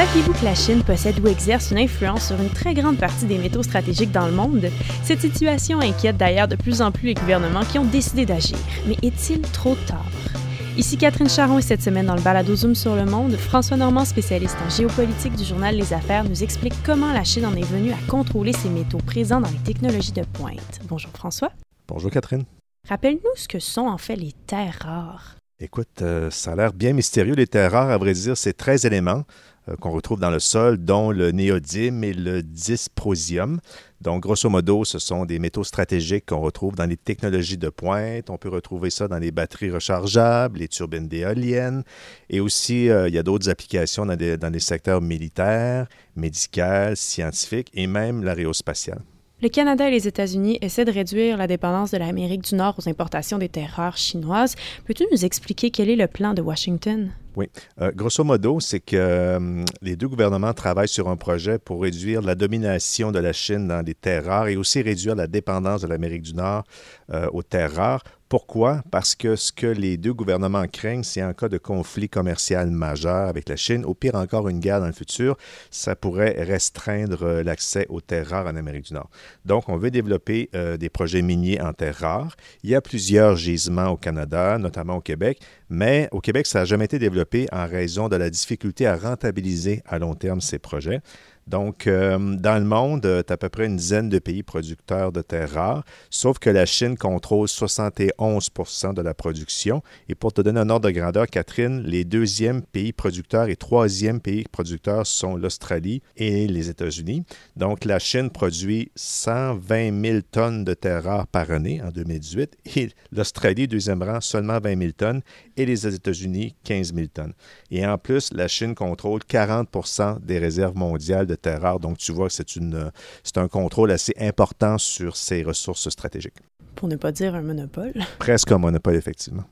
Saviez-vous que la Chine possède ou exerce une influence sur une très grande partie des métaux stratégiques dans le monde? Cette situation inquiète d'ailleurs de plus en plus les gouvernements qui ont décidé d'agir. Mais est-il trop tard? Ici Catherine Charon et cette semaine dans le balado Zoom sur le monde, François Normand, spécialiste en géopolitique du journal Les Affaires, nous explique comment la Chine en est venue à contrôler ces métaux présents dans les technologies de pointe. Bonjour François. Bonjour Catherine. Rappelle-nous ce que sont en fait les terres rares. Écoute, euh, ça a l'air bien mystérieux. Les terres rares, à vrai dire, c'est 13 éléments qu'on retrouve dans le sol, dont le néodyme et le dysprosium. Donc, grosso modo, ce sont des métaux stratégiques qu'on retrouve dans les technologies de pointe. On peut retrouver ça dans les batteries rechargeables, les turbines d'éoliennes. Et aussi, euh, il y a d'autres applications dans, dans les secteurs militaires, médicaux, scientifiques et même l'aérospatial. Le Canada et les États-Unis essaient de réduire la dépendance de l'Amérique du Nord aux importations des terres rares chinoises. Peux-tu nous expliquer quel est le plan de Washington? Oui. Euh, grosso modo, c'est que euh, les deux gouvernements travaillent sur un projet pour réduire la domination de la Chine dans les terres rares et aussi réduire la dépendance de l'Amérique du Nord euh, aux terres rares. Pourquoi? Parce que ce que les deux gouvernements craignent, c'est en cas de conflit commercial majeur avec la Chine, au pire encore une guerre dans le futur, ça pourrait restreindre l'accès aux terres rares en Amérique du Nord. Donc, on veut développer des projets miniers en terres rares. Il y a plusieurs gisements au Canada, notamment au Québec, mais au Québec, ça n'a jamais été développé en raison de la difficulté à rentabiliser à long terme ces projets. Donc, euh, dans le monde, euh, tu as à peu près une dizaine de pays producteurs de terres rares, sauf que la Chine contrôle 71% de la production. Et pour te donner un ordre de grandeur, Catherine, les deuxièmes pays producteurs et troisièmes pays producteurs sont l'Australie et les États-Unis. Donc, la Chine produit 120 000 tonnes de terres rares par année en 2018 et l'Australie, deuxième rang, seulement 20 000 tonnes et les États-Unis, 15 000 tonnes. Et en plus, la Chine contrôle 40% des réserves mondiales de. Donc, tu vois que c'est un contrôle assez important sur ces ressources stratégiques pour ne pas dire un monopole. Presque un monopole, effectivement.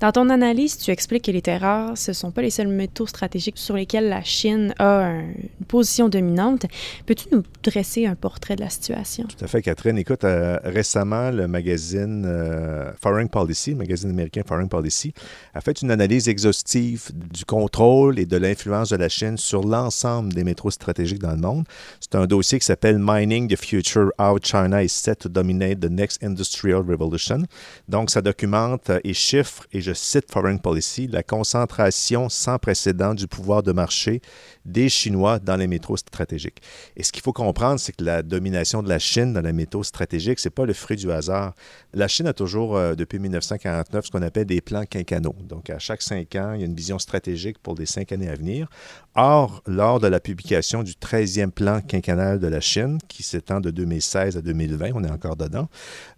Dans ton analyse, tu expliques que les terres rares, ce ne sont pas les seuls métaux stratégiques sur lesquels la Chine a une position dominante. Peux-tu nous dresser un portrait de la situation? Tout à fait, Catherine. Écoute, euh, récemment, le magazine euh, Foreign Policy, le magazine américain Foreign Policy, a fait une analyse exhaustive du contrôle et de l'influence de la Chine sur l'ensemble des métaux stratégiques dans le monde. C'est un dossier qui s'appelle Mining the Future, How China is Set to Dominate the Next Industrial Revolution. Donc, ça documente et chiffre et je cite Foreign Policy, la concentration sans précédent du pouvoir de marché des Chinois dans les métaux stratégiques. Et ce qu'il faut comprendre, c'est que la domination de la Chine dans les métaux stratégiques, ce n'est pas le fruit du hasard. La Chine a toujours, euh, depuis 1949, ce qu'on appelle des plans quinquennaux. Donc, à chaque cinq ans, il y a une vision stratégique pour les cinq années à venir. Or, lors de la publication du 13e plan quinquennal de la Chine, qui s'étend de 2016 à 2020, on est encore dedans,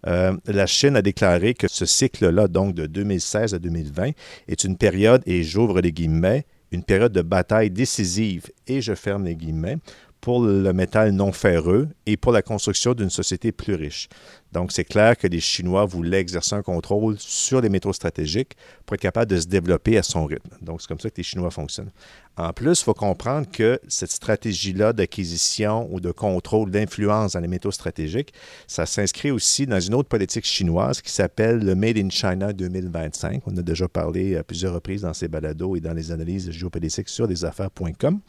euh, la Chine a déclaré que ce cycle-là, donc de 2016 à 2020, est une période, et j'ouvre les guillemets, une période de bataille décisive, et je ferme les guillemets, pour le métal non ferreux et pour la construction d'une société plus riche. Donc, c'est clair que les Chinois voulaient exercer un contrôle sur les métaux stratégiques pour être capable de se développer à son rythme. Donc, c'est comme ça que les Chinois fonctionnent. En plus, il faut comprendre que cette stratégie-là d'acquisition ou de contrôle, d'influence dans les métaux stratégiques, ça s'inscrit aussi dans une autre politique chinoise qui s'appelle le Made in China 2025. On a déjà parlé à plusieurs reprises dans ces balados et dans les analyses géopolitiques sur lesaffaires.com.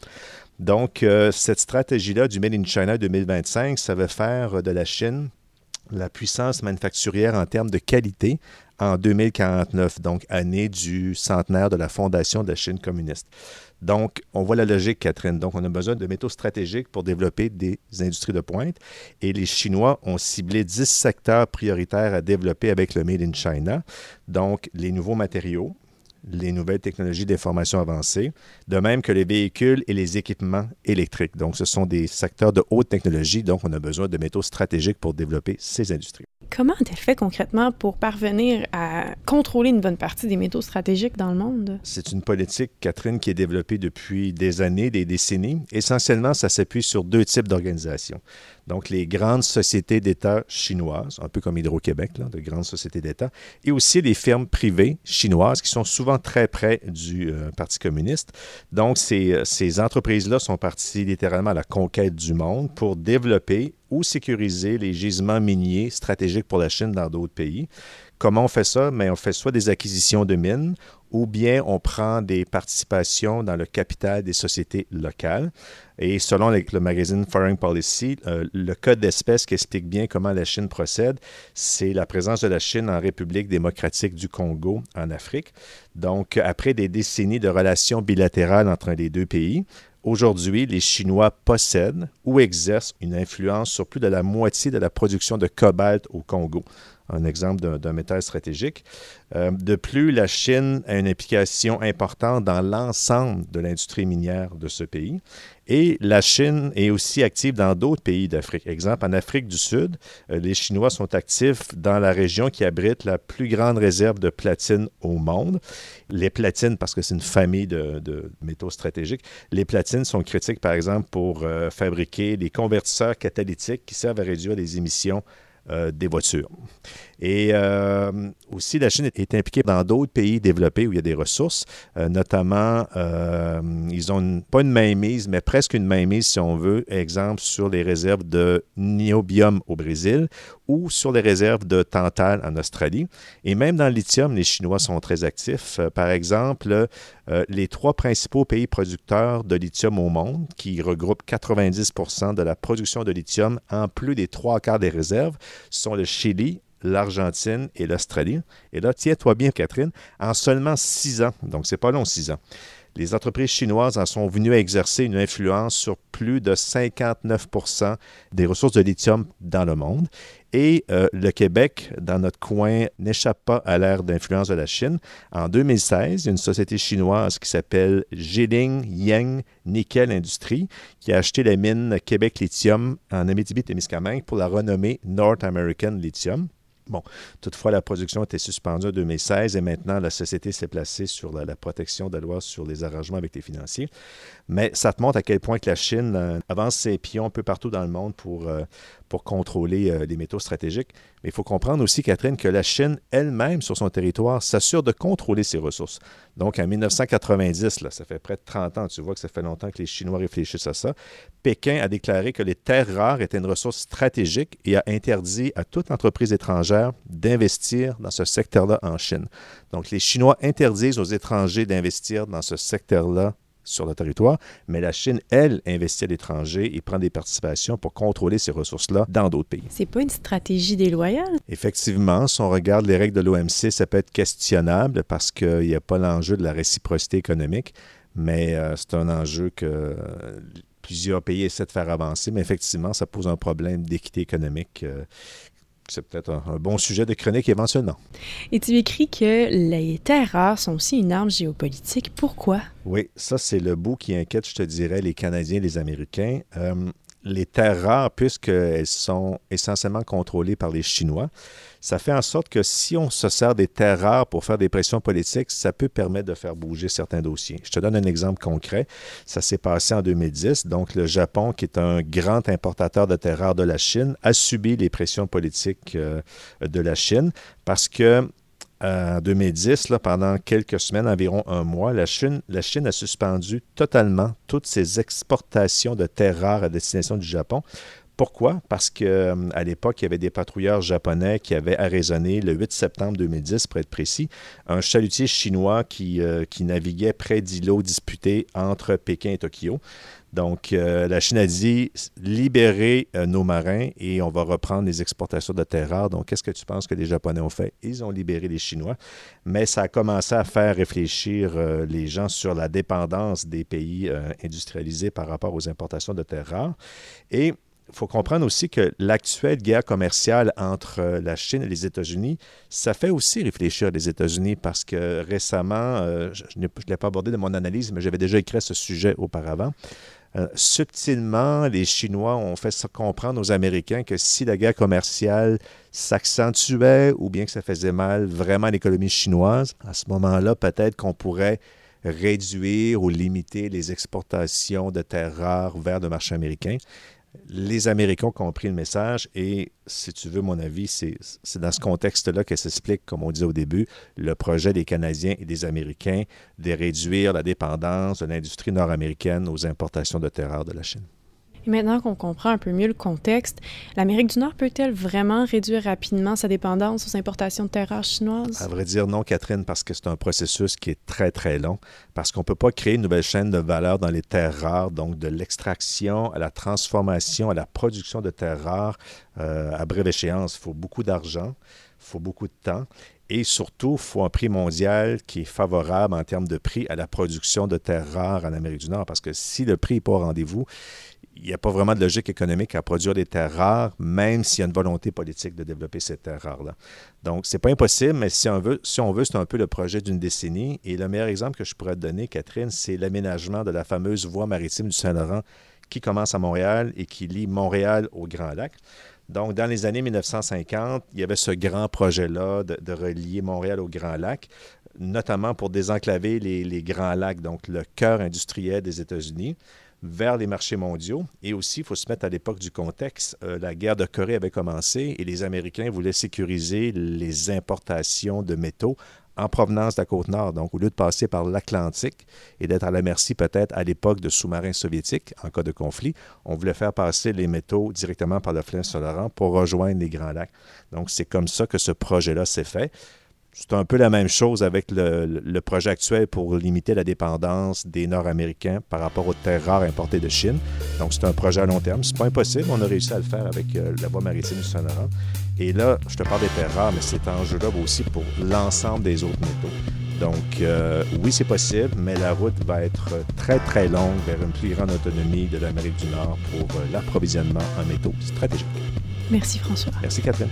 Donc, euh, cette stratégie-là du Made in China 2025, ça veut faire de la Chine la puissance manufacturière en termes de qualité en 2049, donc année du centenaire de la fondation de la Chine communiste. Donc, on voit la logique, Catherine. Donc, on a besoin de métaux stratégiques pour développer des industries de pointe. Et les Chinois ont ciblé 10 secteurs prioritaires à développer avec le Made in China. Donc, les nouveaux matériaux, les nouvelles technologies d'information avancées, de même que les véhicules et les équipements électriques. Donc, ce sont des secteurs de haute technologie, donc on a besoin de métaux stratégiques pour développer ces industries. Comment a-t-elle fait concrètement pour parvenir à contrôler une bonne partie des métaux stratégiques dans le monde? C'est une politique, Catherine, qui est développée depuis des années, des décennies. Essentiellement, ça s'appuie sur deux types d'organisations. Donc, les grandes sociétés d'État chinoises, un peu comme Hydro-Québec, de grandes sociétés d'État, et aussi les firmes privées chinoises qui sont souvent très près du euh, Parti communiste. Donc, ces, euh, ces entreprises-là sont parties littéralement à la conquête du monde pour développer ou sécuriser les gisements miniers stratégiques pour la Chine dans d'autres pays. Comment on fait ça? Mais on fait soit des acquisitions de mines ou bien on prend des participations dans le capital des sociétés locales. Et selon le magazine Foreign Policy, euh, le code d'espèce qui explique bien comment la Chine procède, c'est la présence de la Chine en République démocratique du Congo, en Afrique. Donc, après des décennies de relations bilatérales entre les deux pays, Aujourd'hui, les Chinois possèdent ou exercent une influence sur plus de la moitié de la production de cobalt au Congo un exemple d'un métal stratégique. Euh, de plus, la Chine a une implication importante dans l'ensemble de l'industrie minière de ce pays. Et la Chine est aussi active dans d'autres pays d'Afrique. Exemple, en Afrique du Sud, euh, les Chinois sont actifs dans la région qui abrite la plus grande réserve de platine au monde. Les platines, parce que c'est une famille de, métaux stratégiques, les platines sont critiques, par exemple, pour euh, fabriquer des convertisseurs catalytiques qui servent à réduire les émissions euh, des voitures. Et euh, aussi, la Chine est impliquée dans d'autres pays développés où il y a des ressources, euh, notamment, ils ont pas une mainmise, mais presque une mainmise, si on veut, exemple, sur les réserves de niobium au Brésil ou sur les réserves de tantal en Australie. Et même dans le lithium, les Chinois sont très actifs. par exemple, les trois principaux pays producteurs de lithium au monde, qui regroupent 90% de la production de lithium en plus des trois quarts des réserves, sont le Chili, l'Argentine et l'Australie. Et là, tiens-toi bien, Catherine, en seulement six ans, donc c'est pas long, six ans, les entreprises chinoises en sont venues à exercer une influence sur plus de 59% des ressources de lithium dans le monde. Et euh, le Québec, dans notre coin, n'échappe pas à l'ère d'influence de la Chine. En 2016, il y a une société chinoise qui s'appelle Jiling Yang Nickel Industries qui a acheté la mine Québec Lithium en Abitibi-Témiscamingue pour la renommer North American Lithium. Bon, toutefois, la production était suspendue en 2016 et maintenant, la société s'est placée sur la, protection de la loi sur les arrangements avec les financiers. Mais ça te montre à quel point la Chine euh, avance ses pions un peu partout dans le monde pour, euh, pour contrôler euh, les métaux stratégiques. Mais il faut comprendre aussi, Catherine, que la Chine elle-même, sur son territoire, s'assure de contrôler ses ressources. Donc, en 1990, là, ça fait près de 30 ans, tu vois que ça fait longtemps que les Chinois réfléchissent à ça, Pékin a déclaré que les terres rares étaient une ressource stratégique et a interdit à toute entreprise étrangère d'investir dans ce secteur-là en Chine. Donc, les Chinois interdisent aux étrangers d'investir dans ce secteur-là sur le territoire, mais la Chine, elle, investit à l'étranger et prend des participations pour contrôler ces ressources-là dans d'autres pays. C'est pas une stratégie déloyale? Effectivement, si on regarde les règles de l'OMC, ça peut être questionnable parce qu'il n'y a pas l'enjeu de la réciprocité économique, mais euh, c'est un enjeu que plusieurs pays essaient de faire avancer, mais effectivement, ça pose un problème d'équité économique euh, c'est peut-être un, bon sujet de chronique éventuellement. Et tu écris que les terres rares sont aussi une arme géopolitique. Pourquoi? Oui, ça, c'est le bout qui inquiète, je te dirais, les Canadiens et les Américains. Euh, les terres rares, puisqu'elles sont essentiellement contrôlées par les Chinois, ça fait en sorte que si on se sert des terres rares pour faire des pressions politiques, ça peut permettre de faire bouger certains dossiers. Je te donne un exemple concret. Ça s'est passé en 2010. Donc, le Japon, qui est un grand importateur de terres rares de la Chine, a subi les pressions politiques euh, de la Chine parce que en 2010, là, pendant quelques semaines, environ un mois, la Chine, la Chine a suspendu totalement toutes ses exportations de terres rares à destination du Japon pourquoi? Parce qu'à euh, l'époque, il y avait des patrouilleurs japonais qui avaient arraisonné le 8 septembre 2010, pour être précis, un chalutier chinois qui, euh, qui naviguait près d'îlots disputés entre Pékin et Tokyo. Donc, euh, la Chine a dit libérez nos marins et on va reprendre les exportations de terres rares. Donc, qu'est-ce que tu penses que les Japonais ont fait? Ils ont libéré les Chinois, mais ça a commencé à faire réfléchir les gens sur la dépendance des pays industrialisés par rapport aux importations de terres rares. Et il faut comprendre aussi que l'actuelle guerre commerciale entre euh, la Chine et les États-Unis, ça fait aussi réfléchir les États-Unis parce que récemment, euh, je ne l'ai pas abordé dans mon analyse, mais j'avais déjà écrit ce sujet auparavant. Euh, subtilement, les Chinois ont fait comprendre aux Américains que si la guerre commerciale s'accentuait ou bien que ça faisait mal vraiment à l'économie chinoise, à ce moment-là, peut-être qu'on pourrait réduire ou limiter les exportations de terres rares vers le marché américain les Américains ont compris le message et, si tu veux mon avis, c'est dans ce contexte-là que s'explique, comme on disait au début, le projet des Canadiens et des Américains de réduire la dépendance de l'industrie nord-américaine aux importations de terres de la Chine. Et maintenant qu'on comprend un peu mieux le contexte, l'Amérique du Nord peut-elle vraiment réduire rapidement sa dépendance aux importations de terres rares chinoises? À vrai dire, non, Catherine, parce que c'est un processus qui est très, très long, parce qu'on ne peut pas créer une nouvelle chaîne de valeur dans les terres rares, donc de l'extraction à la transformation, à la production de terres rares euh, à brève échéance. Il faut beaucoup d'argent, il faut beaucoup de temps. Et surtout, il faut un prix mondial qui est favorable en termes de prix à la production de terres rares en Amérique du Nord. Parce que si le prix n'est pas au rendez-vous, il n'y a pas vraiment de logique économique à produire des terres rares, même s'il y a une volonté politique de développer ces terres rares-là. Donc, c'est pas impossible, mais si on veut, si veut c'est un peu le projet d'une décennie. Et le meilleur exemple que je pourrais te donner, Catherine, c'est l'aménagement de la fameuse voie maritime du Saint-Laurent qui commence à Montréal et qui lie Montréal au Grand Lac. Donc, dans les années 1950, il y avait ce grand projet-là de, relier Montréal au Grand Lac, notamment pour désenclaver les, les Grands Lacs, donc le cœur industriel des États-Unis vers les marchés mondiaux. Et aussi, il faut se mettre à l'époque du contexte. Euh, la guerre de Corée avait commencé et les Américains voulaient sécuriser les importations de métaux en provenance de la côte nord. Donc, au lieu de passer par l'Atlantique et d'être à la merci peut-être à l'époque de sous-marins soviétiques en cas de conflit, on voulait faire passer les métaux directement par le fleuve Saint-Laurent pour rejoindre les Grands Lacs. Donc, c'est comme ça que ce projet-là s'est fait. C'est un peu la même chose avec le, projet actuel pour limiter la dépendance des Nord-Américains par rapport aux terres rares importées de Chine. Donc, c'est un projet à long terme. C'est pas impossible. On a réussi à le faire avec euh, la voie maritime du Saint-Laurent. Et là, je te parle des terres rares, mais cet enjeu-là va aussi pour l'ensemble des autres métaux. Donc, euh, oui, c'est possible, mais la route va être très, très longue vers une plus grande autonomie de l'Amérique du Nord pour euh, l'approvisionnement en métaux stratégiques. Merci, François. Merci, Catherine.